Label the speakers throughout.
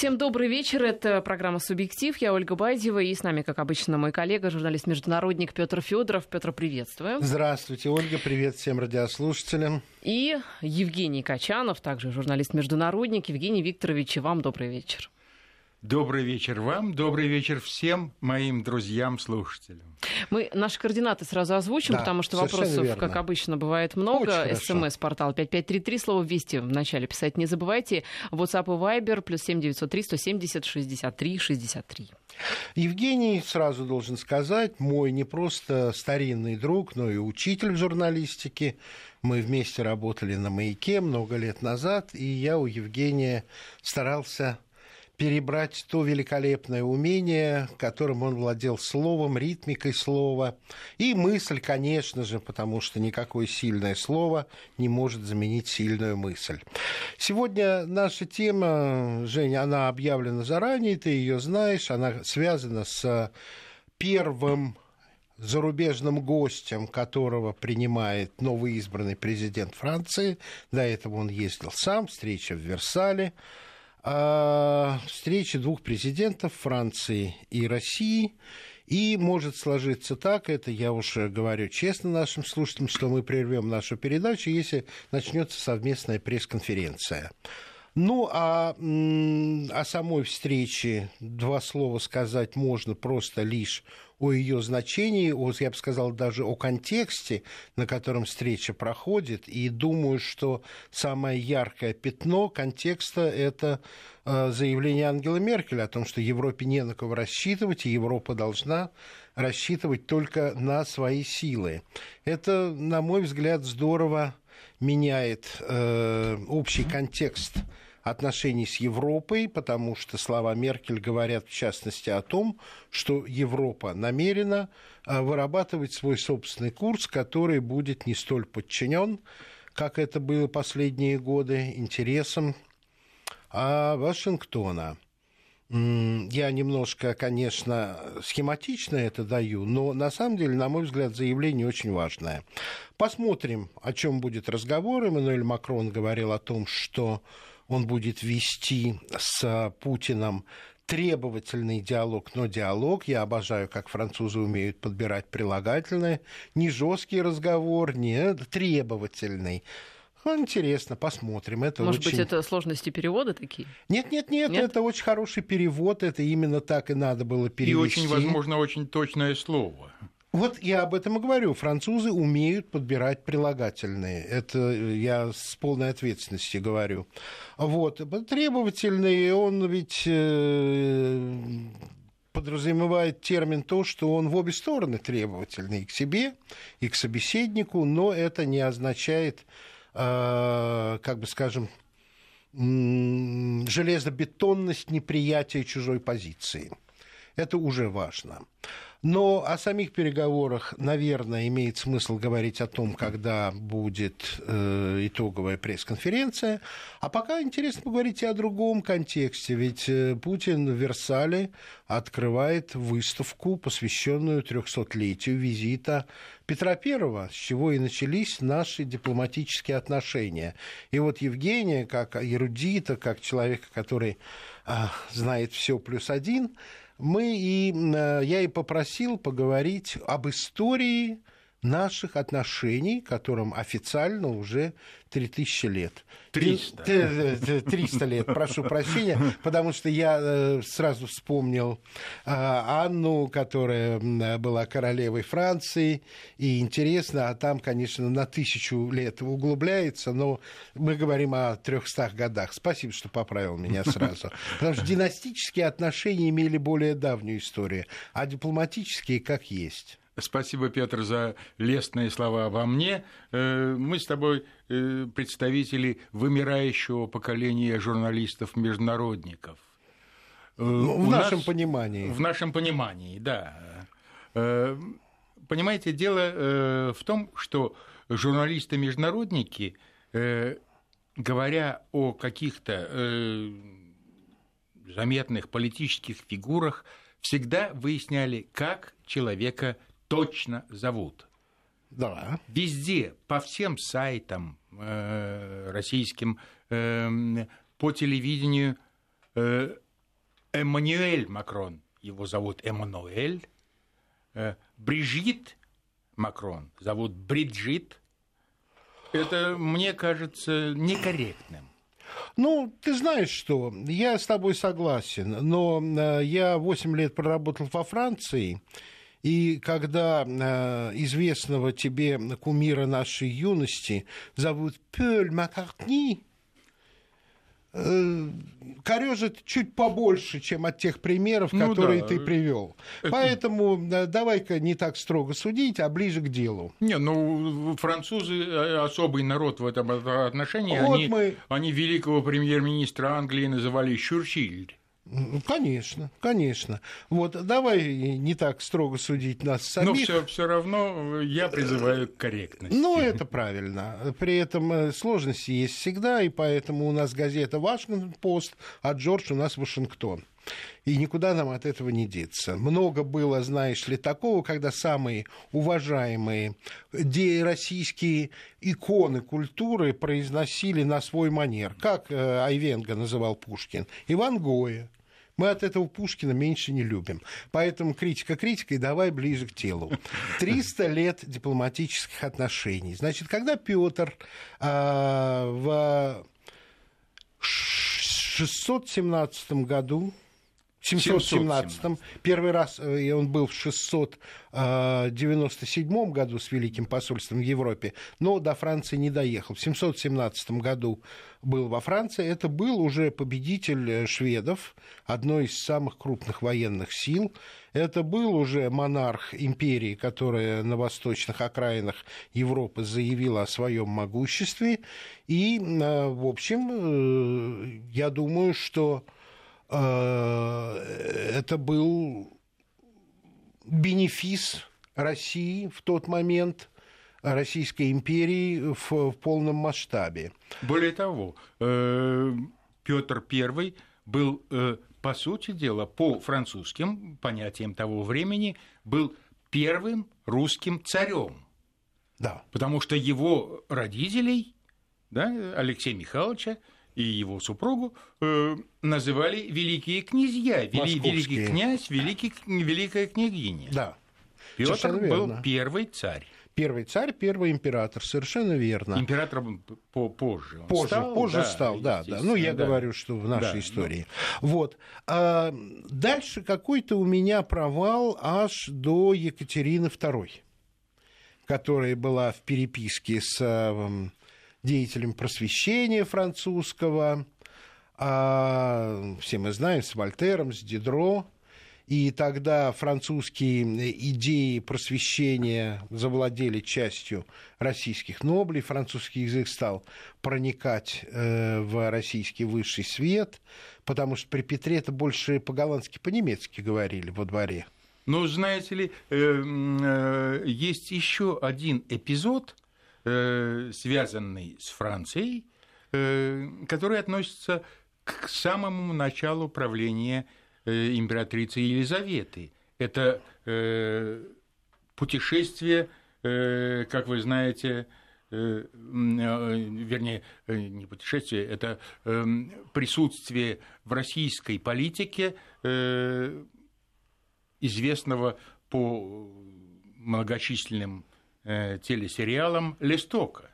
Speaker 1: Всем добрый вечер. Это программа «Субъектив». Я Ольга Байдева. И с нами, как обычно, мой коллега, журналист-международник Петр Федоров. Петр, приветствую.
Speaker 2: Здравствуйте, Ольга. Привет всем радиослушателям.
Speaker 1: И Евгений Качанов, также журналист-международник. Евгений Викторович, и вам добрый вечер.
Speaker 3: Добрый вечер вам, добрый вечер всем моим друзьям-слушателям.
Speaker 1: Мы наши координаты сразу озвучим, да, потому что вопросов, верно. как обычно, бывает много. СМС-портал 5533, слово «Вести» вначале писать не забывайте. WhatsApp и Viber, плюс 7903 170 63 63.
Speaker 2: Евгений, сразу должен сказать, мой не просто старинный друг, но и учитель в журналистике. Мы вместе работали на «Маяке» много лет назад, и я у Евгения старался перебрать то великолепное умение, которым он владел словом, ритмикой слова. И мысль, конечно же, потому что никакое сильное слово не может заменить сильную мысль. Сегодня наша тема, Женя, она объявлена заранее, ты ее знаешь, она связана с первым зарубежным гостем, которого принимает новый избранный президент Франции. До этого он ездил сам, встреча в Версале о встрече двух президентов Франции и России. И может сложиться так, это я уже говорю честно нашим слушателям, что мы прервем нашу передачу, если начнется совместная пресс-конференция. Ну, а о самой встрече два слова сказать можно просто лишь о ее значении, о, я бы сказал, даже о контексте, на котором встреча проходит. И думаю, что самое яркое пятно контекста – это э, заявление Ангелы Меркель о том, что Европе не на кого рассчитывать, и Европа должна рассчитывать только на свои силы. Это, на мой взгляд, здорово меняет э, общий контекст отношений с Европой, потому что слова Меркель говорят в частности о том, что Европа намерена э, вырабатывать свой собственный курс, который будет не столь подчинен, как это было последние годы, интересам а Вашингтона. Я немножко, конечно, схематично это даю, но на самом деле, на мой взгляд, заявление очень важное. Посмотрим, о чем будет разговор. Эммануэль Макрон говорил о том, что он будет вести с Путиным требовательный диалог, но диалог. Я обожаю, как французы умеют подбирать прилагательные. Не жесткий разговор, не требовательный. Ну, интересно, посмотрим. Это
Speaker 1: Может
Speaker 2: очень...
Speaker 1: быть, это сложности перевода такие?
Speaker 2: Нет, нет, нет, нет, это очень хороший перевод. Это именно так и надо было перевести.
Speaker 3: И очень, возможно, очень точное слово.
Speaker 2: Вот я об этом и говорю. Французы умеют подбирать прилагательные. Это я с полной ответственностью говорю. Вот. Требовательный, он ведь э, подразумевает термин то, что он в обе стороны требовательный и к себе, и к собеседнику, но это не означает, э, как бы скажем, железобетонность неприятия чужой позиции. Это уже важно. Но о самих переговорах, наверное, имеет смысл говорить о том, когда будет э, итоговая пресс-конференция. А пока интересно поговорить и о другом контексте. Ведь э, Путин в Версале открывает выставку, посвященную 300-летию визита Петра I, с чего и начались наши дипломатические отношения. И вот Евгения, как эрудита, как человека, который э, знает все плюс один, мы и, э, я и попросил поговорить об истории наших отношений, которым официально уже 3000 лет.
Speaker 3: 300.
Speaker 2: 300 лет, прошу прощения, потому что я э, сразу вспомнил э, Анну, которая была королевой Франции, и интересно, а там, конечно, на тысячу лет углубляется, но мы говорим о 300 годах. Спасибо, что поправил меня сразу. Потому что династические отношения имели более давнюю историю, а дипломатические как есть.
Speaker 3: Спасибо, Петр, за лестные слова обо мне. Э, мы с тобой э, представители вымирающего поколения журналистов-международников.
Speaker 2: Э, ну, в У нашем нас, понимании.
Speaker 3: В нашем понимании, да. Понимаете, дело в том, что журналисты-международники, говоря о каких-то заметных политических фигурах, всегда выясняли, как человека точно зовут.
Speaker 2: Да.
Speaker 3: Везде, по всем сайтам э, российским, э, по телевидению, э, Эммануэль Макрон, его зовут Эммануэль, э, Брижит Макрон зовут Бриджит, это, мне кажется, некорректным.
Speaker 2: Ну, ты знаешь что, я с тобой согласен, но э, я 8 лет проработал во Франции, и когда э, известного тебе кумира нашей юности зовут Пёль Маккартни, Э, корежит чуть побольше, чем от тех примеров, ну, которые да. ты привел. Это... Поэтому давай-ка не так строго судить, а ближе к делу.
Speaker 3: Не, ну французы э, особый народ в этом отношении. Вот они, мы... они великого премьер-министра Англии называли Чурчиль.
Speaker 2: Конечно, конечно. Вот давай не так строго судить нас самих.
Speaker 3: Но все равно я призываю к корректности.
Speaker 2: Ну, это правильно. При этом э, сложности есть всегда, и поэтому у нас газета «Вашингтон-Пост», а Джордж у нас «Вашингтон». И никуда нам от этого не деться. Много было, знаешь ли, такого, когда самые уважаемые российские иконы культуры произносили на свой манер. Как э, Айвенга называл Пушкин? Иван Гоя. Мы от этого Пушкина меньше не любим. Поэтому критика критикой, давай ближе к телу. 300 лет дипломатических отношений. Значит, когда Петр а, в 617 году 717-м. Первый раз э, он был в 697 году с Великим посольством в Европе, но до Франции не доехал. В 717 году был во Франции. Это был уже победитель э, шведов, одной из самых крупных военных сил. Это был уже монарх империи, которая на восточных окраинах Европы заявила о своем могуществе. И, э, в общем, я думаю, что это был бенефис России в тот момент, Российской империи в, в полном масштабе.
Speaker 3: Более того, э, Петр I был, э, по сути дела, по французским понятиям того времени, был первым русским царем. Да. Потому что его родителей, да, Алексея Михайловича, и его супругу э, называли великие князья, вели, великий князь, великий, великая княгиня.
Speaker 2: Да.
Speaker 3: Петр был первый царь.
Speaker 2: Первый царь, первый император, совершенно верно.
Speaker 3: Император по позже.
Speaker 2: позже, стал, позже да, стал, да, да. Ну, я да. говорю, что в нашей да, истории. Ну... Вот. А дальше какой-то у меня провал аж до Екатерины II, которая была в переписке с деятелем просвещения французского, а, все мы знаем, с Вольтером, с Дидро. И тогда французские идеи просвещения завладели частью российских ноблей, французский язык стал проникать э, в российский высший свет, потому что при Петре это больше по-голландски, по-немецки говорили во дворе.
Speaker 3: Ну, знаете ли, э, э, есть еще один эпизод, Э, связанный с Францией, э, который относится к самому началу правления э, императрицы Елизаветы. Это путешествие, как вы знаете, вернее, не путешествие, это присутствие в российской политике известного по многочисленным э, телесериалом «Листока».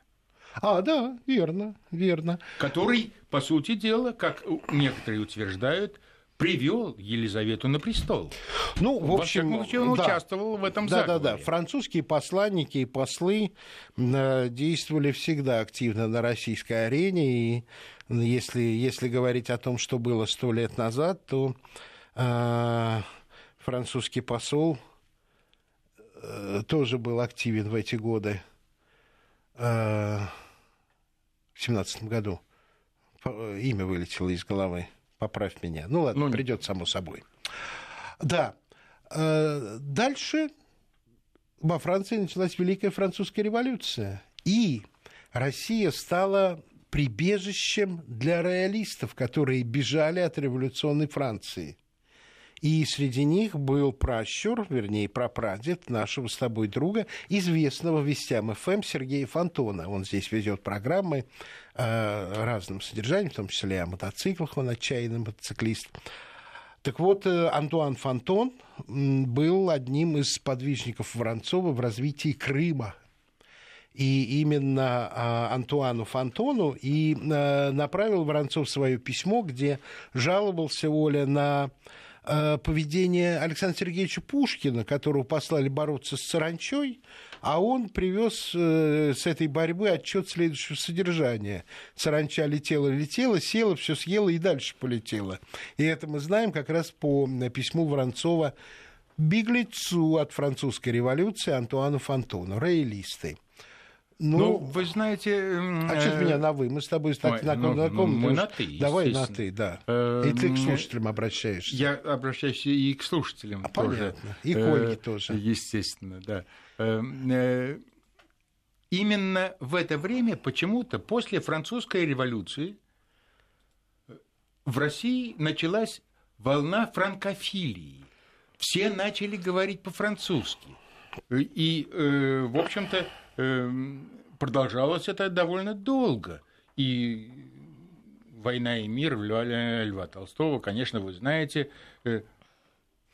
Speaker 2: А, да, верно, верно.
Speaker 3: Который, по сути дела, как некоторые утверждают, привел Елизавету на престол.
Speaker 2: Ну, в общем,
Speaker 3: Во он да, участвовал в этом
Speaker 2: да, заговоре. Да, да, Французские посланники и послы э, действовали всегда активно на российской арене. И если, если говорить о том, что было сто лет назад, то э, французский посол тоже был активен в эти годы, э, в семнадцатом году. Имя вылетело из головы. Поправь меня. Ну ладно, ну, придет само собой. Да. Э, дальше во Франции началась Великая Французская революция. И Россия стала прибежищем для роялистов, которые бежали от революционной Франции – и среди них был пращур, вернее, прапрадед нашего с тобой друга, известного вестям ФМ Сергея Фонтона. Он здесь ведет программы э, разным содержанием, в том числе о мотоциклах, он отчаянный мотоциклист. Так вот, э, Антуан Фонтон был одним из подвижников Воронцова в развитии Крыма. И именно а, Антуану Фонтону и а, направил Воронцов свое письмо, где жаловался Оля на поведение Александра Сергеевича Пушкина, которого послали бороться с саранчой, а он привез э, с этой борьбы отчет следующего содержания. Саранча летела, летела, села, все съела и дальше полетела. И это мы знаем как раз по письму Воронцова беглецу от французской революции Антуану Фонтону, роялисты.
Speaker 3: Ну, ну, вы знаете...
Speaker 2: А что меня на «вы»? Мы с тобой, на
Speaker 3: ну, ну, Мы на «ты»,
Speaker 2: Давай на «ты», да. Э, и ты к слушателям обращаешься.
Speaker 3: Я обращаюсь и к слушателям а, тоже.
Speaker 2: Понятно. И к Ольге э, тоже.
Speaker 3: Естественно, да. Эм, э, именно в это время почему-то после французской революции в России началась волна франкофилии. Все начали говорить по-французски. И, э, в общем-то, эм, продолжалось это довольно долго. И «Война и мир» Льва Толстого, конечно, вы знаете, э,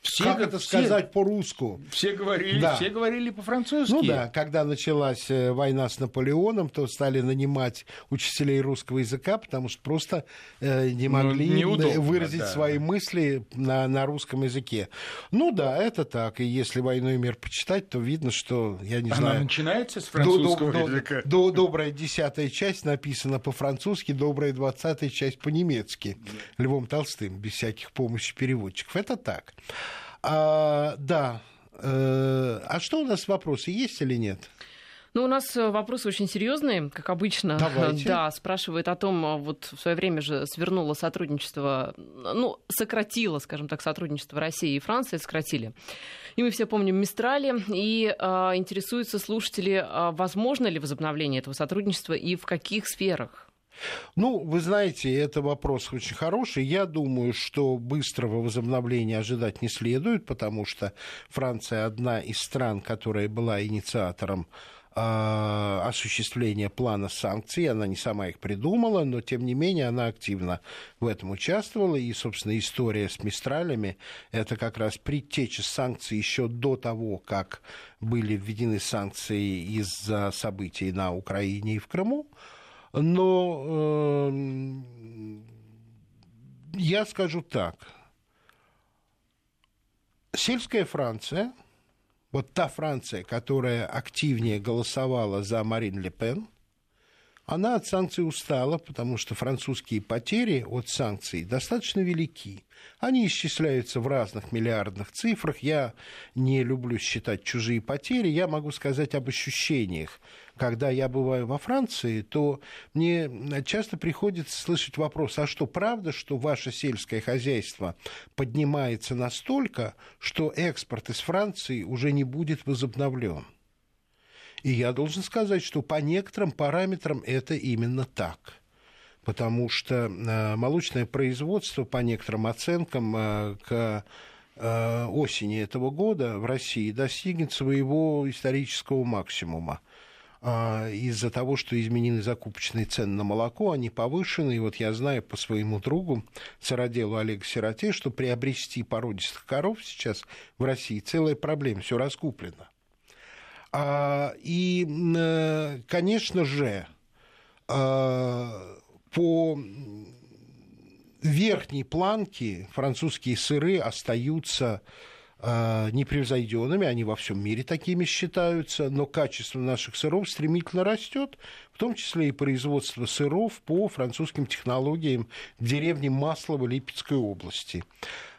Speaker 2: все, как это все, сказать по-русски?
Speaker 3: Все говорили, да. все говорили по-французски.
Speaker 2: Ну да, когда началась э, война с Наполеоном, то стали нанимать учителей русского языка, потому что просто э, не ну, могли ну, выразить да. свои мысли на, на русском языке. Ну да, это так. И если «Войну и мир» почитать, то видно, что, я не
Speaker 3: Она
Speaker 2: знаю...
Speaker 3: начинается с французского
Speaker 2: до,
Speaker 3: языка.
Speaker 2: До, до, добрая десятая часть написана по-французски, добрая двадцатая часть по-немецки. Львом Толстым, без всяких помощи переводчиков. Это так. А, да. Э, а что у нас вопросы есть или нет?
Speaker 1: Ну, у нас э, вопросы очень серьезные, как обычно.
Speaker 2: Давайте.
Speaker 1: Да, спрашивает о том, а вот в свое время же свернуло сотрудничество, ну, сократило, скажем так, сотрудничество России и Франции, сократили. И мы все помним Мистрали, и э, интересуются слушатели, э, возможно ли возобновление этого сотрудничества и в каких сферах?
Speaker 2: Ну, вы знаете, это вопрос очень хороший. Я думаю, что быстрого возобновления ожидать не следует, потому что Франция одна из стран, которая была инициатором а, осуществления плана санкций. Она не сама их придумала, но тем не менее она активно в этом участвовала. И, собственно, история с Мистралями – это как раз предтеча санкций еще до того, как были введены санкции из-за событий на Украине и в Крыму но э, я скажу так. Сельская Франция, вот та Франция, которая активнее голосовала за Марин Ле Пен, она от санкций устала, потому что французские потери от санкций достаточно велики. Они исчисляются в разных миллиардных цифрах. Я не люблю считать чужие потери. Я могу сказать об ощущениях. Когда я бываю во Франции, то мне часто приходится слышать вопрос, а что, правда, что ваше сельское хозяйство поднимается настолько, что экспорт из Франции уже не будет возобновлен? И я должен сказать, что по некоторым параметрам это именно так потому что э, молочное производство, по некоторым оценкам, э, к э, осени этого года в России достигнет своего исторического максимума из-за того, что изменены закупочные цены на молоко, они повышены. И вот я знаю по своему другу, сыроделу Олегу Сироте, что приобрести породистых коров сейчас в России целая проблема, все раскуплено. И, конечно же, по верхней планке французские сыры остаются э, непревзойденными, они во всем мире такими считаются, но качество наших сыров стремительно растет, в том числе и производство сыров по французским технологиям в деревне Маслово Липецкой области.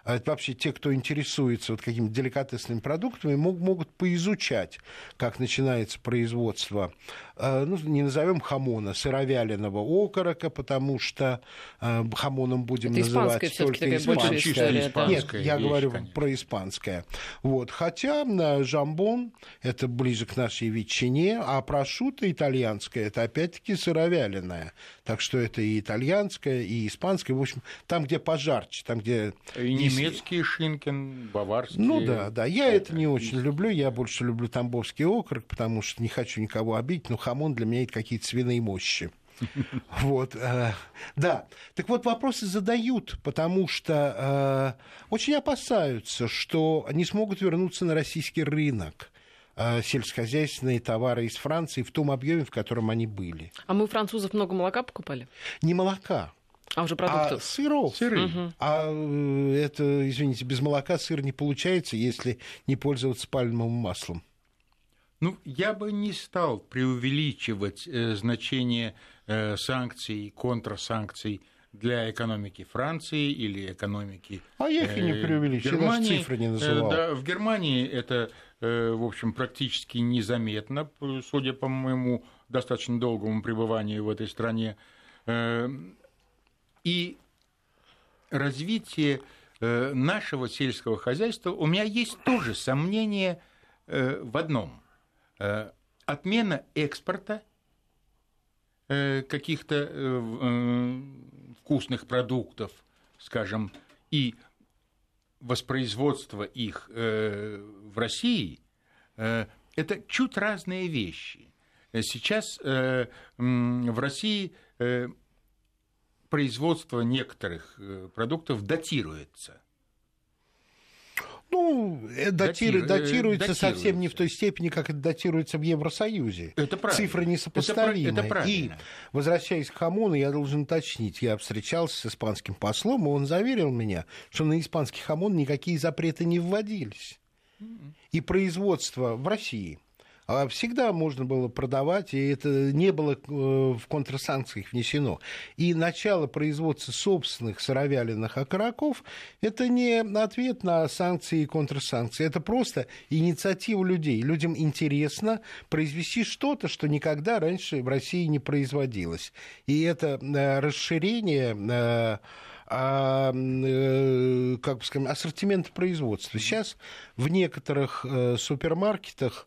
Speaker 2: А вообще те, кто интересуется вот какими-то деликатесными продуктами, мог, могут поизучать, как начинается производство, э, ну, не назовем хамона, сыровяленого окорока, потому что э, хамоном будем это называть только испанское.
Speaker 1: История, да.
Speaker 2: Нет, я вещь, говорю конечно. про испанское. Вот. Хотя на жамбон это ближе к нашей ветчине, а прошута итальянская это опять-таки сыровяленая. Так что это и итальянское, и испанское. В общем, там, где пожарче, там, где...
Speaker 3: И немецкий шинкен, баварский.
Speaker 2: Ну да, да. Я это, это не очень люблю. Я больше люблю тамбовский окорок, потому что не хочу никого обидеть, но хамон для меня это какие-то свиные мощи. Вот, э, да. Так вот, вопросы задают, потому что э, очень опасаются, что не смогут вернуться на российский рынок э, сельскохозяйственные товары из Франции в том объеме, в котором они были.
Speaker 1: А мы у французов много молока покупали?
Speaker 2: Не молока.
Speaker 1: А уже продуктов?
Speaker 2: А сыров.
Speaker 3: Сыры.
Speaker 2: Угу. А это, извините, без молока сыр не получается, если не пользоваться пальмовым маслом.
Speaker 3: Ну, я бы не стал преувеличивать э, значение э, санкций, контрсанкций для экономики Франции или экономики
Speaker 2: А я их и не э, преувеличил, я цифры не называл.
Speaker 3: Да, в Германии это, в общем, практически незаметно, судя по моему достаточно долгому пребыванию в этой стране. И развитие нашего сельского хозяйства, у меня есть тоже сомнение в одном – Э, отмена экспорта э, каких-то э, вкусных продуктов, скажем, и воспроизводство их в России – это чуть разные вещи. Сейчас в России производство некоторых продуктов датируется.
Speaker 2: Ну, э, датиру, Датиру, датируется, датируется совсем не в той степени, как это датируется в Евросоюзе.
Speaker 3: Это правильно.
Speaker 2: Цифры несопоставимы.
Speaker 3: Это, это правильно.
Speaker 2: И, возвращаясь к хамону, я должен уточнить. Я встречался с испанским послом, и он заверил меня, что на испанский хамон никакие запреты не вводились. И производство в России всегда можно было продавать, и это не было э, в контрсанкциях внесено. И начало производства собственных сыровяленых окороков – это не ответ на санкции и контрсанкции, это просто инициатива людей. Людям интересно произвести что-то, что никогда раньше в России не производилось. И это э, расширение э, а, как бы скажем, ассортимент производства. Сейчас в некоторых супермаркетах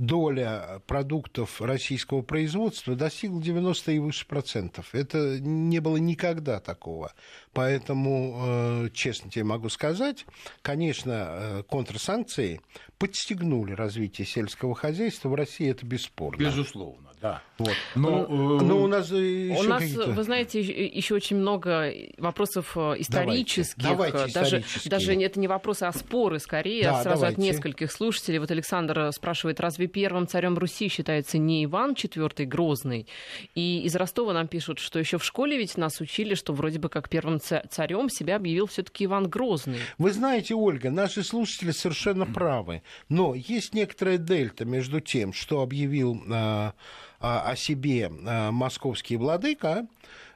Speaker 2: доля продуктов российского производства достигла 90 и выше процентов. Это не было никогда такого. Поэтому, э, честно тебе могу сказать, конечно, э, контрсанкции подстегнули развитие сельского хозяйства. В России это бесспорно.
Speaker 3: Безусловно да.
Speaker 2: Вот. Но, ну, э, но у нас
Speaker 1: у нас, вы знаете, еще очень много вопросов э, исторических.
Speaker 2: Давайте, давайте
Speaker 1: даже,
Speaker 2: исторические.
Speaker 1: даже это не вопросы, а споры скорее. Да, сразу давайте. от нескольких слушателей. Вот Александр спрашивает, разве первым царем Руси считается не Иван IV Грозный? И из Ростова нам пишут, что еще в школе ведь нас учили, что вроде бы как первым царем себя объявил все-таки Иван Грозный.
Speaker 2: Вы знаете, Ольга, наши слушатели совершенно правы. Но есть некоторая дельта между тем, что объявил а, о себе э, московский владыка,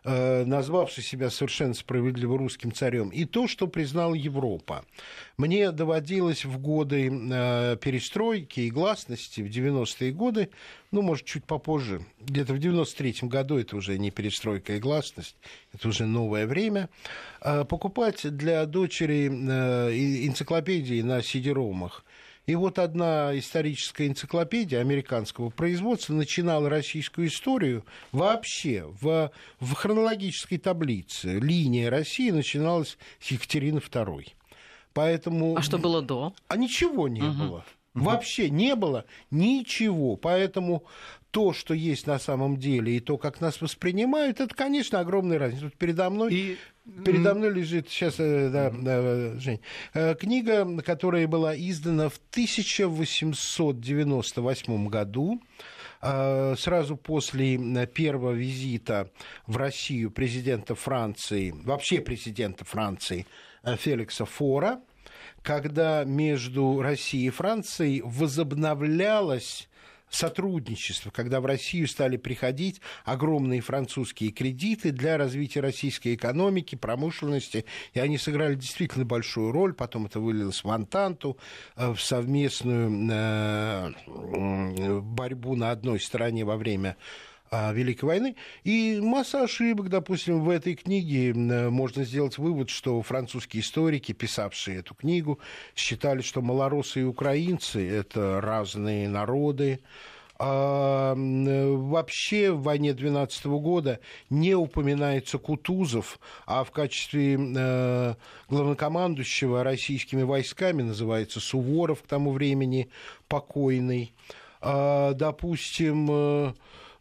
Speaker 2: э, назвавший себя совершенно справедливо русским царем, и то, что признала Европа. Мне доводилось в годы э, перестройки и гласности, в 90-е годы, ну, может, чуть попозже, где-то в 93-м году, это уже не перестройка и гласность, это уже новое время, покупать для дочери энциклопедии на сидеромах – и вот одна историческая энциклопедия американского производства начинала российскую историю вообще в, в хронологической таблице. Линия России начиналась с Екатерины II. Поэтому...
Speaker 1: А что было до?
Speaker 2: А ничего не угу. было. Вообще не было ничего. Поэтому то, что есть на самом деле, и то, как нас воспринимают, это, конечно, огромная разница. Вот передо мной, и... передо мной лежит сейчас э, да, да, Жень, э, книга, которая была издана в 1898 году э, сразу после первого визита в Россию президента Франции, вообще президента Франции Феликса Фора, когда между Россией и Францией возобновлялась сотрудничество, когда в Россию стали приходить огромные французские кредиты для развития российской экономики, промышленности, и они сыграли действительно большую роль, потом это вылилось в Антанту, э, в совместную э, борьбу на одной стороне во время Великой войны. И масса ошибок, допустим, в этой книге можно сделать вывод, что французские историки, писавшие эту книгу, считали, что малоросы и украинцы – это разные народы, а, вообще в войне 12 года не упоминается Кутузов, а в качестве э, главнокомандующего российскими войсками называется Суворов к тому времени покойный. А, допустим, э, Э,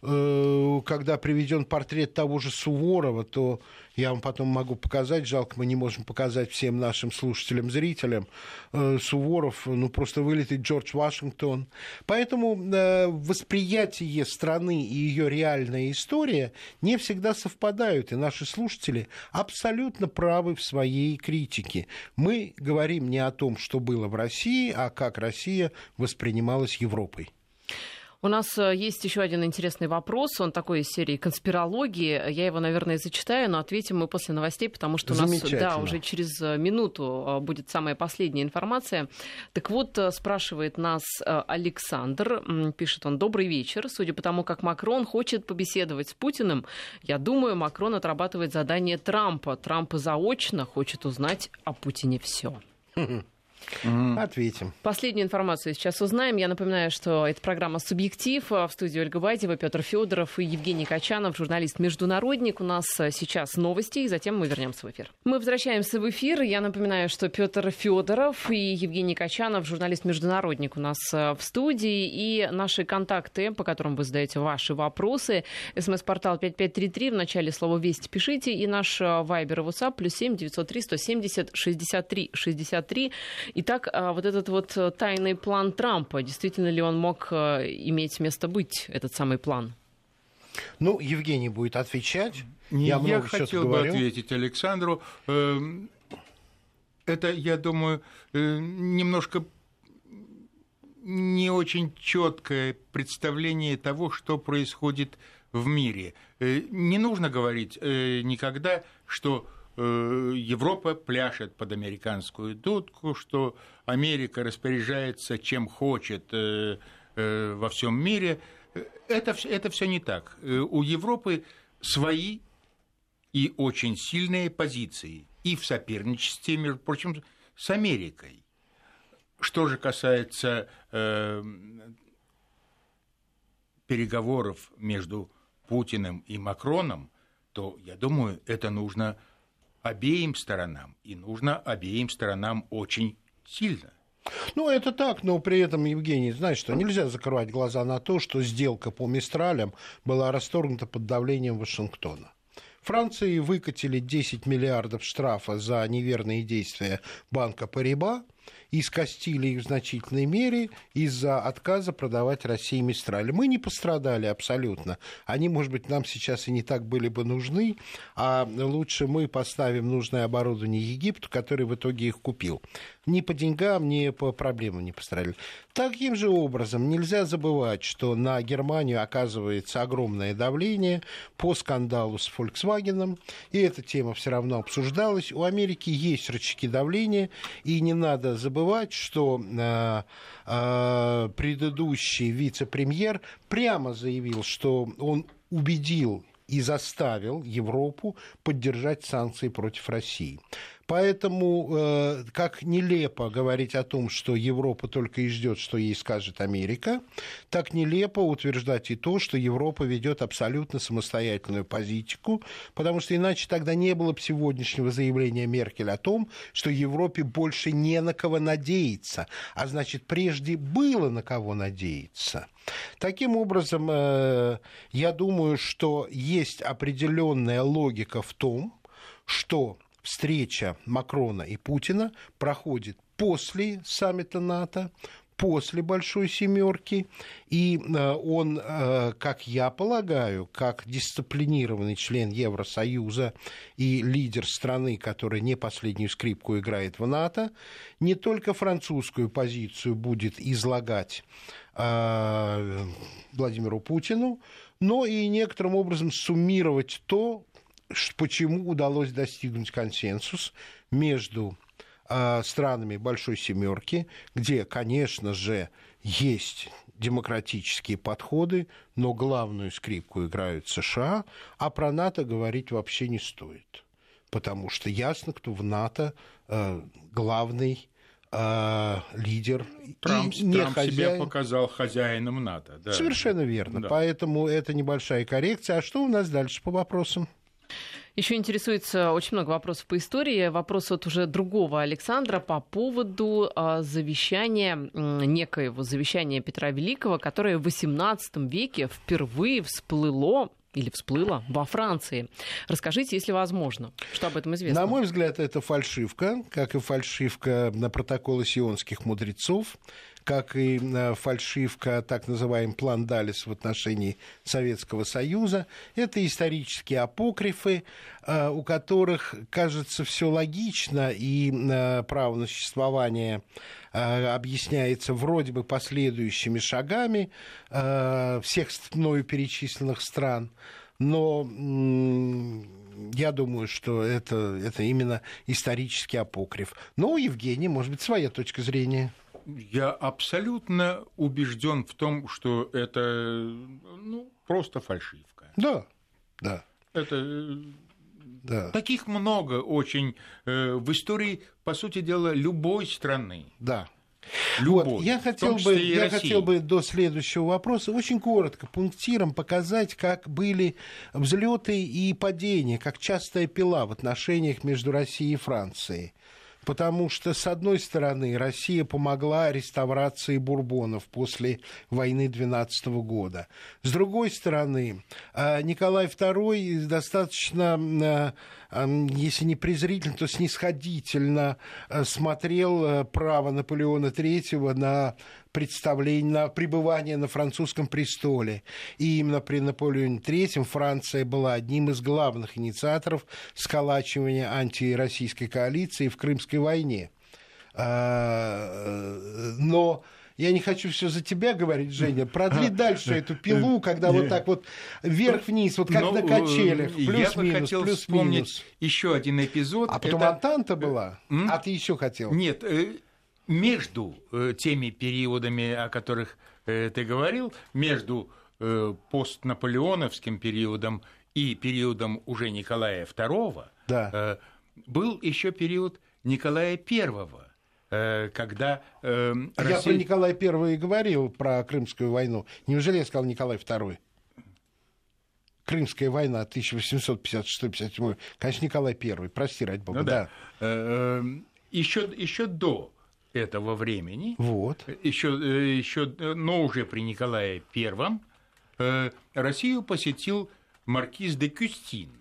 Speaker 2: когда приведен портрет того же Суворова, то я вам потом могу показать, жалко, мы не можем показать всем нашим слушателям, зрителям. Э, Суворов, ну, просто вылитый Джордж Вашингтон. Поэтому э, восприятие страны и ее реальная история не всегда совпадают, и наши слушатели абсолютно правы в своей критике. Мы говорим не о том, что было в России, а как Россия воспринималась Европой.
Speaker 1: У нас э, есть еще один интересный вопрос. Он такой из серии конспирологии. Я его, наверное, зачитаю, но ответим мы после новостей, потому что у нас да, уже через э, минуту э, будет самая последняя информация. Так вот, спрашивает нас Александр, пишет он, добрый вечер. Судя по тому, как Макрон хочет побеседовать с Путиным, я думаю, Макрон отрабатывает задание Трампа. Трамп заочно хочет узнать о Путине все.
Speaker 2: Угу. Ответим.
Speaker 1: Последнюю информацию сейчас узнаем. Я напоминаю, что это программа «Субъектив». В студии Ольга Бадева, Петр Федоров и Евгений Качанов, журналист-международник. У нас сейчас новости, и затем мы вернемся в эфир. Мы возвращаемся в эфир. Я напоминаю, что Петр Федоров и Евгений Качанов, журналист-международник у нас в студии. И наши контакты, по которым вы задаете ваши вопросы. СМС-портал 5533. В начале слова «Вести» пишите. И наш вайбер и WhatsApp плюс 7 903 170 63 63. Итак, а, вот этот вот э, тайный план Трампа, действительно ли он мог э, иметь место быть, этот самый план?
Speaker 2: Ну, Евгений будет отвечать.
Speaker 3: Я, я хотел бы говорю. ответить Александру. Эм, это, я думаю, э, немножко не очень четкое представление того, что происходит в мире. Не нужно говорить никогда, что Европа пляшет под американскую дудку, что Америка распоряжается чем хочет э, э, во всем мире. Это, это все не так. У Европы свои и очень сильные позиции и в соперничестве, между прочим, с Америкой. Что же касается э, переговоров между Путиным и Макроном, то, я думаю, это нужно обеим сторонам, и нужно обеим сторонам очень сильно.
Speaker 2: Ну, это так, но при этом, Евгений, знаешь, что нельзя закрывать глаза на то, что сделка по Мистралям была расторгнута под давлением Вашингтона. Франции выкатили 10 миллиардов штрафа за неверные действия банка Париба и скостили их в значительной мере из-за отказа продавать России Мистраль. Мы не пострадали абсолютно. Они, может быть, нам сейчас и не так были бы нужны, а лучше мы поставим нужное оборудование Египту, который в итоге их купил ни по деньгам, ни по проблемам не пострадали. Таким же образом, нельзя забывать, что на Германию оказывается огромное давление по скандалу с Volkswagen, и эта тема все равно обсуждалась. У Америки есть рычаги давления, и не надо забывать, что э, э, предыдущий вице-премьер прямо заявил, что он убедил и заставил Европу поддержать санкции против России. Поэтому э, как нелепо говорить о том, что Европа только и ждет, что ей скажет Америка, так нелепо утверждать и то, что Европа ведет абсолютно самостоятельную позицию, потому что иначе тогда не было бы сегодняшнего заявления Меркель о том, что Европе больше не на кого надеяться, а значит прежде было на кого надеяться. Таким образом, э, я думаю, что есть определенная логика в том, что встреча Макрона и Путина проходит после саммита НАТО, после Большой Семерки, и э, он, э, как я полагаю, как дисциплинированный член Евросоюза и лидер страны, которая не последнюю скрипку играет в НАТО, не только французскую позицию будет излагать э, Владимиру Путину, но и некоторым образом суммировать то, почему удалось достигнуть консенсус между а, странами Большой Семерки, где, конечно же, есть демократические подходы, но главную скрипку играют США, а про НАТО говорить вообще не стоит. Потому что ясно, кто в НАТО э, главный э, лидер.
Speaker 3: Трамп, и не Трамп хозяин. себя показал хозяином НАТО.
Speaker 2: Да. Совершенно верно. Да. Поэтому это небольшая коррекция. А что у нас дальше по вопросам?
Speaker 1: Еще интересуется очень много вопросов по истории. Вопрос от уже другого Александра по поводу э, завещания, некоего завещания Петра Великого, которое в XVIII веке впервые всплыло или всплыло во Франции. Расскажите, если возможно, что об этом известно.
Speaker 2: На мой взгляд, это фальшивка, как и фальшивка на протоколы сионских мудрецов как и э, фальшивка, так называемый план Далис в отношении Советского Союза. Это исторические апокрифы, э, у которых, кажется, все логично, и э, право на существование объясняется вроде бы последующими шагами всех мною перечисленных стран, но я думаю, что это, это именно исторический апокриф. Но у Евгения, может быть, своя точка зрения.
Speaker 3: Я абсолютно убежден в том, что это ну, просто фальшивка.
Speaker 2: Да, да.
Speaker 3: Это да. Таких много очень э, в истории, по сути дела, любой страны.
Speaker 2: Да. Любой, вот, я хотел, бы, я хотел бы до следующего вопроса очень коротко, пунктиром показать, как были взлеты и падения, как частая пила в отношениях между Россией и Францией потому что, с одной стороны, Россия помогла реставрации бурбонов после войны 12 года. С другой стороны, а, Николай II достаточно а, если не презрительно, то снисходительно смотрел право Наполеона III на представление, на пребывание на французском престоле. И именно при Наполеоне III Франция была одним из главных инициаторов сколачивания антироссийской коалиции в Крымской войне. А, но я не хочу все за тебя говорить, Женя. Продли дальше эту пилу, когда вот так вот вверх-вниз, вот как
Speaker 3: ну,
Speaker 2: на качелях.
Speaker 3: Плюс-минус, плюс-минус. Еще один эпизод.
Speaker 2: А потом Антанта была? А ты еще хотел?
Speaker 3: Нет, э, между э, теми периодами, о которых э, ты говорил, между э, постнаполеоновским периодом и периодом уже Николая II, да. был еще период Николая I, когда
Speaker 2: Россия... Я про Николая I и говорил, про Крымскую войну. Неужели я сказал Николай II? Крымская война 1856-57. Конечно, Николай I. Прости, ради бога. Ну, да.
Speaker 3: да. Еще, еще до этого времени,
Speaker 2: вот.
Speaker 3: еще, еще, но уже при Николае Первом, э, Россию посетил маркиз де Кюстин,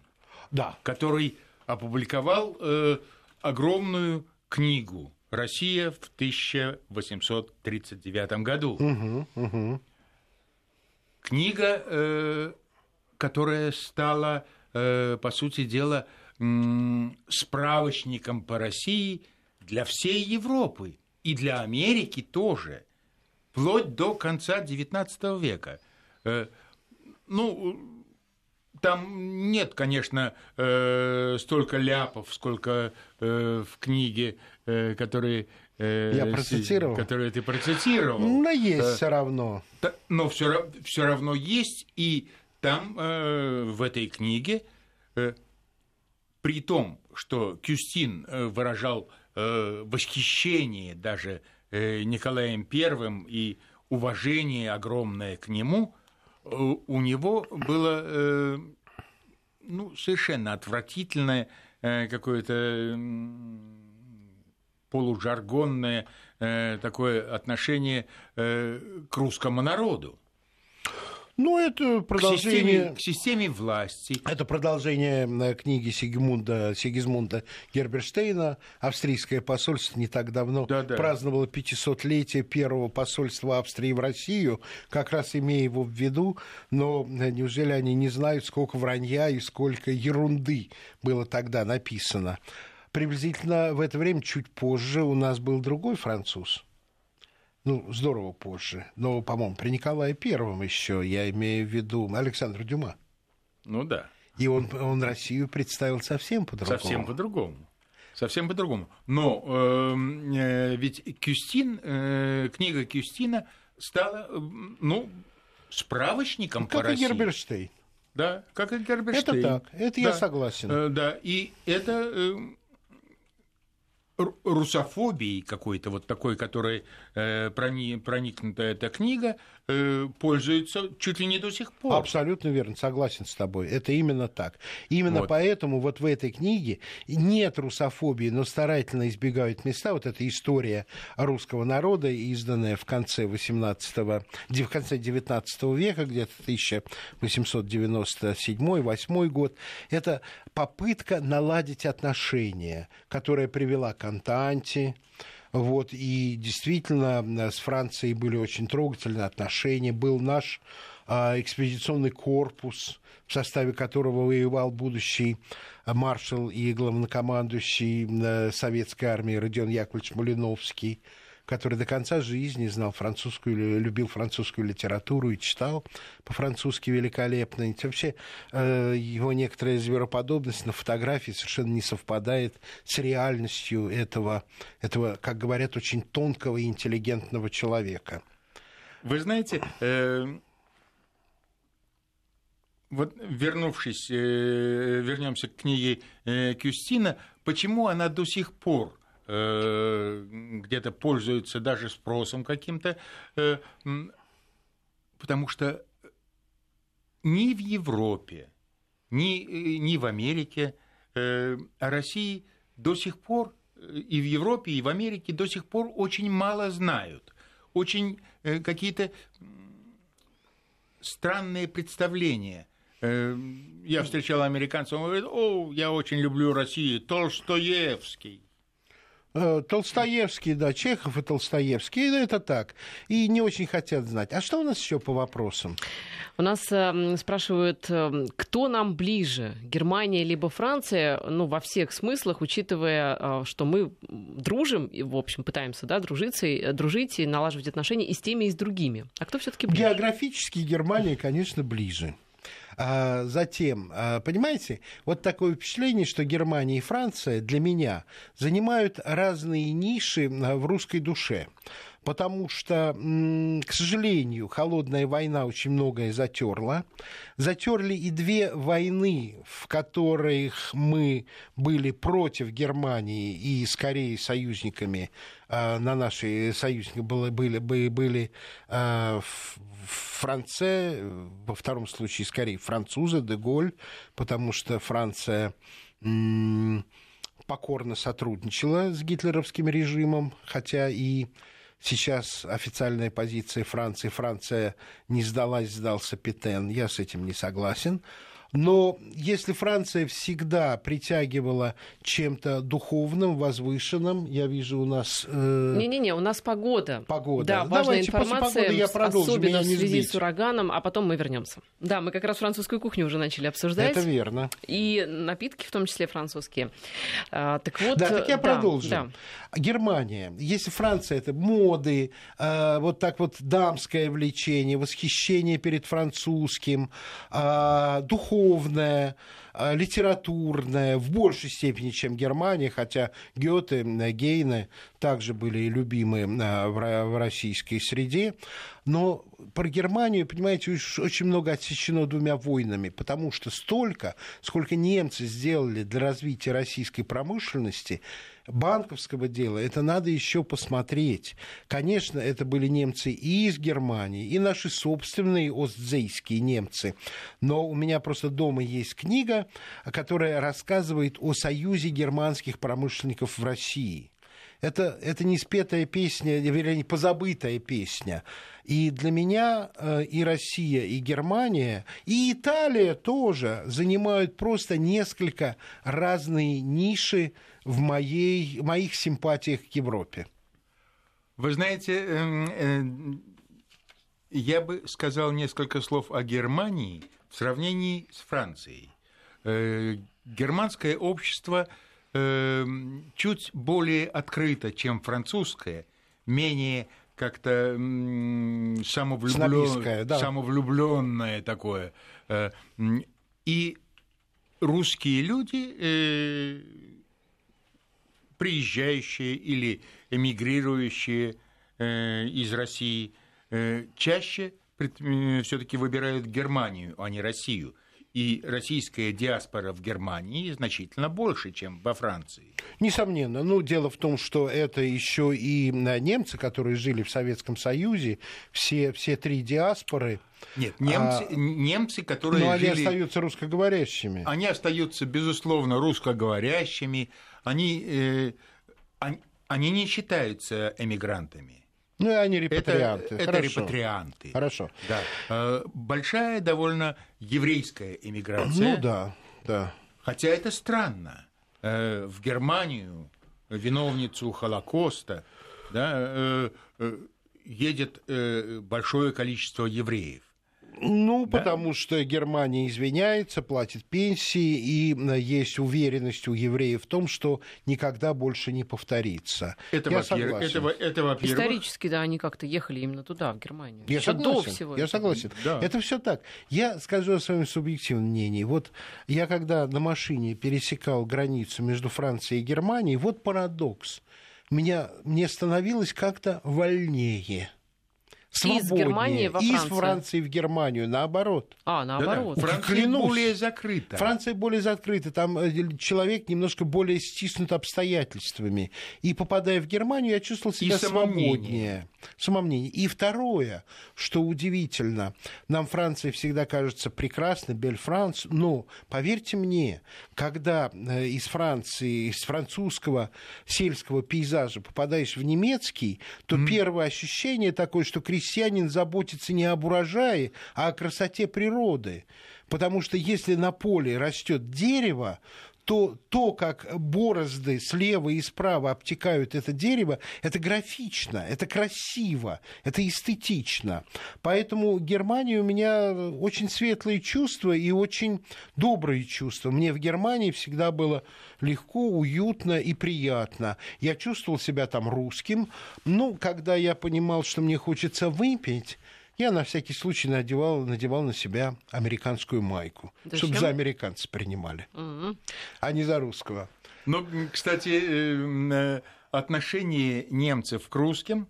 Speaker 2: да.
Speaker 3: который опубликовал э, огромную книгу «Россия в 1839 году».
Speaker 2: Угу, угу.
Speaker 3: Книга, э, которая стала, по сути дела, справочником по России для всей Европы и для Америки тоже, вплоть до конца XIX века. Э, ну, там нет, конечно, э, столько ляпов, сколько э, в книге, которые
Speaker 2: я процитировал.
Speaker 3: Которые ты процитировал.
Speaker 2: Но есть все равно.
Speaker 3: Но все, все равно есть, и там в этой книге, при том, что Кюстин выражал э, даже э, Николаем Первым и уважение огромное к нему, э, у него было э, ну, совершенно отвратительное какое-то полужаргонное такое отношение к русскому народу.
Speaker 2: Ну, это продолжение...
Speaker 3: К системе, к системе власти.
Speaker 2: Это продолжение э, книги Сигмунда, Сигизмунда Герберштейна. Австрийское посольство не так давно да, да. праздновало 500-летие первого посольства Австрии в Россию, как раз имея его в виду. Но э, неужели они не знают, сколько вранья и сколько ерунды было тогда написано? Приблизительно в это время, чуть позже, у нас был другой француз – ну, здорово позже, но, по-моему, при Николае Первом еще, я имею в виду Александр Дюма.
Speaker 3: Ну да.
Speaker 2: И он, он Россию представил совсем по-другому.
Speaker 3: Совсем по-другому. Совсем по-другому. Но эм, э, ведь Кюстин, э, книга Кюстина стала, ну, справочником
Speaker 2: как
Speaker 3: по России.
Speaker 2: Как и Герберштейн.
Speaker 3: Да, как и Герберштейн.
Speaker 2: Это так, это да. я согласен.
Speaker 3: Э, да, и это э, русофобией какой-то, вот такой, которой э, проникнута эта книга, э, пользуется чуть ли не до сих пор.
Speaker 2: Абсолютно верно, согласен с тобой. Это именно так. Именно вот. поэтому вот в этой книге нет русофобии, но старательно избегают места. Вот эта история русского народа, изданная в конце 18 в конце 19 века, где-то 1897-8 год, это попытка наладить отношения, которая привела к Антанте, вот, и действительно с Францией были очень трогательные отношения. Был наш а, экспедиционный корпус, в составе которого воевал будущий маршал и главнокомандующий э, советской армии Родион Яковлевич Малиновский который до конца жизни знал французскую, любил французскую литературу и читал по-французски великолепно. И вообще э, его некоторая звероподобность на фотографии совершенно не совпадает с реальностью этого, этого как говорят, очень тонкого и интеллигентного человека.
Speaker 3: Вы знаете, э, вот вернувшись, э, вернемся к книге э, Кюстина, почему она до сих пор где-то пользуются даже спросом каким-то, э, потому что ни в Европе, ни, э, ни в Америке о России до сих пор и в Европе, и в Америке до сих пор очень мало знают. Очень какие-то странные представления. Я встречал американцев, он говорит, о, я очень люблю Россию, Толстоевский.
Speaker 2: Э, Толстоевский, да, Чехов и Толстоевский, ну, это так. И не очень хотят знать. А что у нас еще по вопросам?
Speaker 1: У нас э, спрашивают, э, кто нам ближе, Германия либо Франция, ну, во всех смыслах, учитывая, э, что мы дружим, и, в общем, пытаемся, да, дружиться, и, дружить и налаживать отношения и с теми, и с другими. А кто все-таки ближе?
Speaker 2: Географически Германия, конечно, ближе. А, затем, а, понимаете, вот такое впечатление, что Германия и Франция для меня занимают разные ниши а, в русской душе потому что, к сожалению, холодная война очень многое затерла. Затерли и две войны, в которых мы были против Германии и скорее союзниками на наши союзники были, были, были, были Франция, во втором случае скорее французы, Деголь, потому что Франция покорно сотрудничала с гитлеровским режимом, хотя и Сейчас официальная позиция Франции. Франция не сдалась, сдался Петен. Я с этим не согласен. Но если Франция всегда притягивала чем-то духовным, возвышенным, я вижу у нас...
Speaker 1: Э, Не-не-не, э... у нас погода.
Speaker 2: Погода.
Speaker 1: Да, важная Давайте информация, я продолжу, особенно в связи сбить. с ураганом, а потом мы вернемся. Да, мы как раз французскую кухню уже начали обсуждать.
Speaker 2: Это верно.
Speaker 1: И напитки, в том числе французские. А, так вот...
Speaker 2: Да, так я да, продолжу. Да. Германия. Если Франция это моды, э, вот так вот дамское влечение, восхищение перед французским, э, духовность, духовное, а, литературное в большей степени, чем Германия, хотя Гёте, Гейне также были любимы а, в российской среде. Но про Германию, понимаете, очень много отсечено двумя войнами, потому что столько, сколько немцы сделали для развития российской промышленности, банковского дела, это надо еще посмотреть. Конечно, это были немцы и из Германии, и наши собственные остзейские немцы. Но у меня просто дома есть книга, которая рассказывает о союзе германских промышленников в России. Это, это не спетая песня, вернее, не позабытая песня. И для меня э, и Россия, и Германия, и Италия тоже занимают просто несколько разные ниши в моей, моих симпатиях к Европе.
Speaker 3: Вы знаете, эм, э, я бы сказал несколько слов о Германии в сравнении с Францией. Э, германское общество эм, чуть более открыто, чем французское, менее как-то самовлюблен... да. самовлюбленное такое. Э, и русские люди приезжающие или эмигрирующие э, из России э, чаще э, все-таки выбирают Германию, а не Россию. И российская диаспора в Германии значительно больше, чем во Франции.
Speaker 2: Несомненно. Ну, дело в том, что это еще и немцы, которые жили в Советском Союзе, все, все три диаспоры.
Speaker 3: Нет, немцы, а, немцы которые
Speaker 2: но
Speaker 3: жили...
Speaker 2: они остаются русскоговорящими.
Speaker 3: Они остаются, безусловно, русскоговорящими. Они, э, они, они не считаются эмигрантами.
Speaker 2: Ну, и они репатрианты.
Speaker 3: Это, это репатрианты.
Speaker 2: Хорошо.
Speaker 3: Да. Э, большая довольно еврейская иммиграция.
Speaker 2: Ну да, да.
Speaker 3: Хотя это странно. Э, в Германию виновницу Холокоста да, э, едет большое количество евреев.
Speaker 2: Ну, да? потому что Германия извиняется, платит пенсии, и есть уверенность у евреев в том, что никогда больше не повторится.
Speaker 3: Это, я согласен. Это, это, во
Speaker 1: Исторически, да, они как-то ехали именно туда, в Германию.
Speaker 2: Я Еще согласен. До всего я этого. согласен. Да. Это все так. Я скажу о своем субъективном мнении. Вот я когда на машине пересекал границу между Францией и Германией, вот парадокс. Меня, мне становилось как-то вольнее свободнее. Из Германии во Францию. Из Франции в Германию, наоборот.
Speaker 1: А, наоборот.
Speaker 3: Да-да. Франция Клянусь. более закрыта.
Speaker 2: Франция более закрыта. Там э, человек немножко более стиснут обстоятельствами. И попадая в Германию, я чувствовал себя свободнее. Самомнение. И второе, что удивительно, нам Франция всегда кажется прекрасной, Бель Франц, но, поверьте мне, когда э, из Франции, из французского сельского пейзажа попадаешь в немецкий, то mm. первое ощущение такое, что крестьяне крестьянин заботится не об урожае, а о красоте природы. Потому что если на поле растет дерево, то то, как борозды слева и справа обтекают это дерево, это графично, это красиво, это эстетично. Поэтому Германия у меня очень светлые чувства и очень добрые чувства. Мне в Германии всегда было легко, уютно и приятно. Я чувствовал себя там русским. Ну, когда я понимал, что мне хочется выпить, я на всякий случай надевал, надевал на себя американскую майку, Зачем? чтобы за американца принимали, угу. а не за русского.
Speaker 3: Но, кстати, э, э, отношение немцев к русским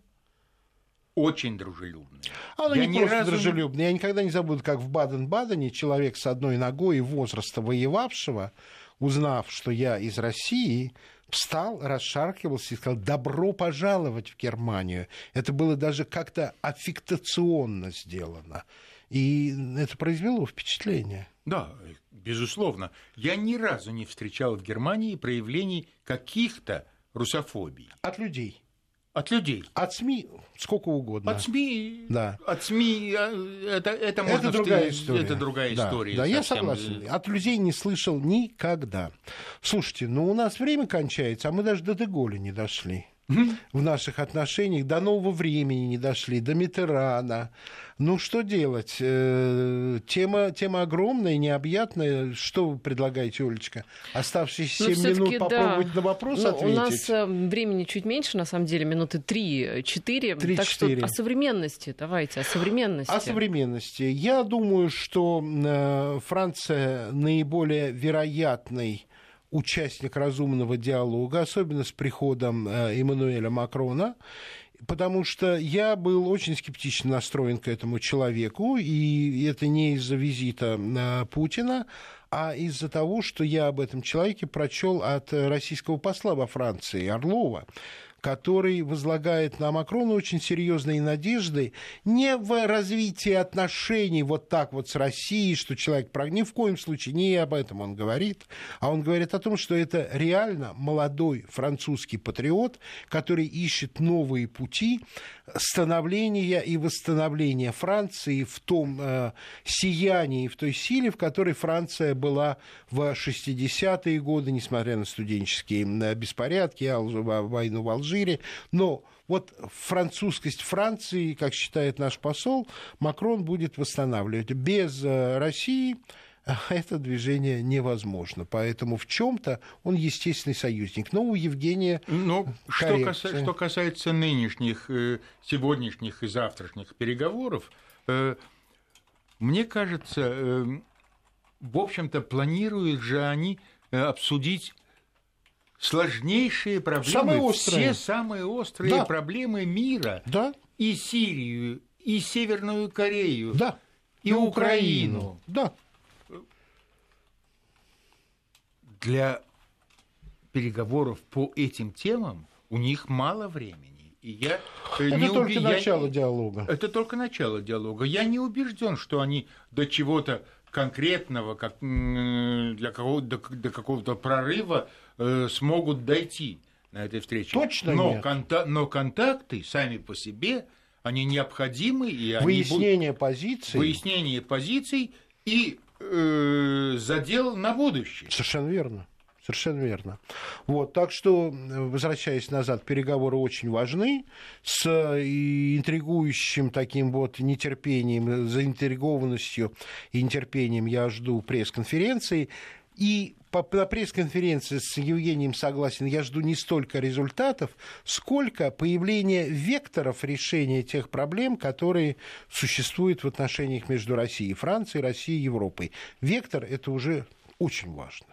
Speaker 3: очень дружелюбное.
Speaker 2: Оно я не просто разу... дружелюбное. Я никогда не забуду, как в Баден-Бадене человек с одной ногой и возраста воевавшего, узнав, что я из России, встал, расшаркивался и сказал «добро пожаловать в Германию». Это было даже как-то аффектационно сделано. И это произвело впечатление.
Speaker 3: Да, безусловно. Я ни разу не встречал в Германии проявлений каких-то русофобий.
Speaker 2: От людей.
Speaker 3: От людей.
Speaker 2: От СМИ сколько угодно.
Speaker 3: От СМИ. Да. От СМИ э, это, это можно...
Speaker 2: Это другая история.
Speaker 3: Это другая
Speaker 2: да,
Speaker 3: история.
Speaker 2: Да, я согласен. От людей не слышал никогда. Слушайте, ну у нас время кончается, а мы даже до Деголя не дошли в наших отношениях, до нового времени не дошли, до Митерана. Ну, что делать? Э, тема, тема огромная, необъятная. Что вы предлагаете, Олечка? Оставшиеся 7 ну, минут попробовать да. на вопрос ну, ответить?
Speaker 1: У нас э, времени чуть меньше, на самом деле, минуты 3-4. Так что о современности, давайте, о современности.
Speaker 2: О современности. Я думаю, что э, Франция наиболее вероятный участник разумного диалога, особенно с приходом э, Эммануэля Макрона, потому что я был очень скептично настроен к этому человеку, и это не из-за визита э, Путина, а из-за того, что я об этом человеке прочел от российского посла во Франции Орлова, который возлагает на Макрона очень серьезные надежды не в развитии отношений вот так вот с Россией, что человек ни в коем случае не об этом он говорит, а он говорит о том, что это реально молодой французский патриот, который ищет новые пути становления и восстановления Франции в том э, сиянии, в той силе, в которой Франция была в 60-е годы, несмотря на студенческие беспорядки, войну в Алжире. Но вот французскость Франции, как считает наш посол, Макрон будет восстанавливать. Без э, России это движение невозможно. Поэтому в чем-то он естественный союзник. Но у Евгения
Speaker 3: Но что, касается, что касается нынешних, э, сегодняшних и завтрашних переговоров, э, мне кажется, э, в общем-то, планируют же они обсудить сложнейшие проблемы,
Speaker 2: самые острые.
Speaker 3: все самые острые да. проблемы мира.
Speaker 2: Да.
Speaker 3: И Сирию, и Северную Корею,
Speaker 2: да.
Speaker 3: и, и Украину. Украину.
Speaker 2: Да
Speaker 3: для переговоров по этим темам у них мало времени. И я
Speaker 2: э, это не только уби... начало я... диалога.
Speaker 3: Это только начало диалога. Я не убежден, что они до чего-то конкретного, как для какого до, до какого-то прорыва э, смогут дойти на этой встрече.
Speaker 2: Точно
Speaker 3: но,
Speaker 2: нет.
Speaker 3: Конта- но контакты сами по себе они необходимы и
Speaker 2: выяснение
Speaker 3: они
Speaker 2: позиций,
Speaker 3: выяснение позиций и э, задел на будущее.
Speaker 2: Совершенно верно. Совершенно верно. Вот, так что, возвращаясь назад, переговоры очень важны. С интригующим таким вот нетерпением, заинтригованностью и нетерпением я жду пресс-конференции. И по, на пресс-конференции с Евгением согласен, я жду не столько результатов, сколько появления векторов решения тех проблем, которые существуют в отношениях между Россией и Францией, Россией и Европой. Вектор – это уже очень важно.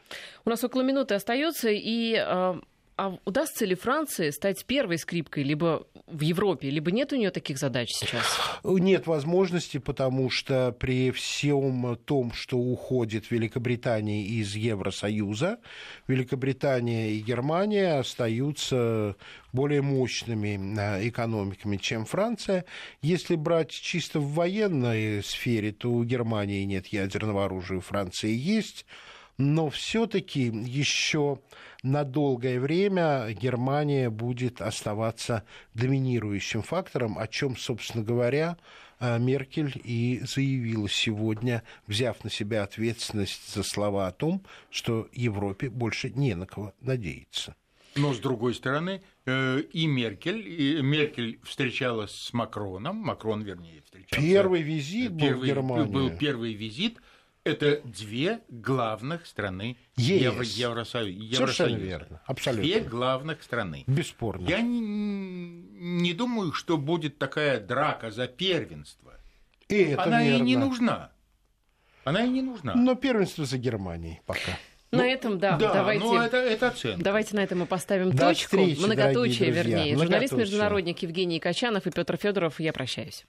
Speaker 1: У нас около минуты остается, и а, а удастся ли Франции стать первой скрипкой либо в Европе, либо нет у нее таких задач сейчас?
Speaker 2: Нет возможности, потому что при всем том, что уходит Великобритания из Евросоюза, Великобритания и Германия остаются более мощными а, экономиками, чем Франция. Если брать чисто в военной сфере, то у Германии нет ядерного оружия, у Франции есть но все-таки еще на долгое время Германия будет оставаться доминирующим фактором, о чем, собственно говоря, э, Меркель и заявила сегодня, взяв на себя ответственность за слова о том, что Европе больше не на кого надеяться.
Speaker 3: Но с другой стороны, э, и Меркель, и Меркель встречалась с Макроном, Макрон, вернее, встречался.
Speaker 2: Первый визит был первый, в Германию.
Speaker 3: Был первый визит это две главных страны Евро, Евросоюза.
Speaker 2: Совершенно верно. Абсолютно.
Speaker 3: Две главных страны.
Speaker 2: Бесспорно.
Speaker 3: Я не, не думаю, что будет такая драка за первенство.
Speaker 2: И это
Speaker 3: Она
Speaker 2: верно.
Speaker 3: и не нужна. Она и не нужна.
Speaker 2: Но первенство за Германией пока.
Speaker 1: На ну, этом, да,
Speaker 3: да
Speaker 1: давайте,
Speaker 3: ну это, это оценка.
Speaker 1: давайте на этом мы поставим
Speaker 2: До
Speaker 1: точку.
Speaker 2: Встречи,
Speaker 1: Многоточие, вернее.
Speaker 2: Многоточие.
Speaker 1: Журналист-международник Евгений Качанов и Петр Федоров. Я прощаюсь.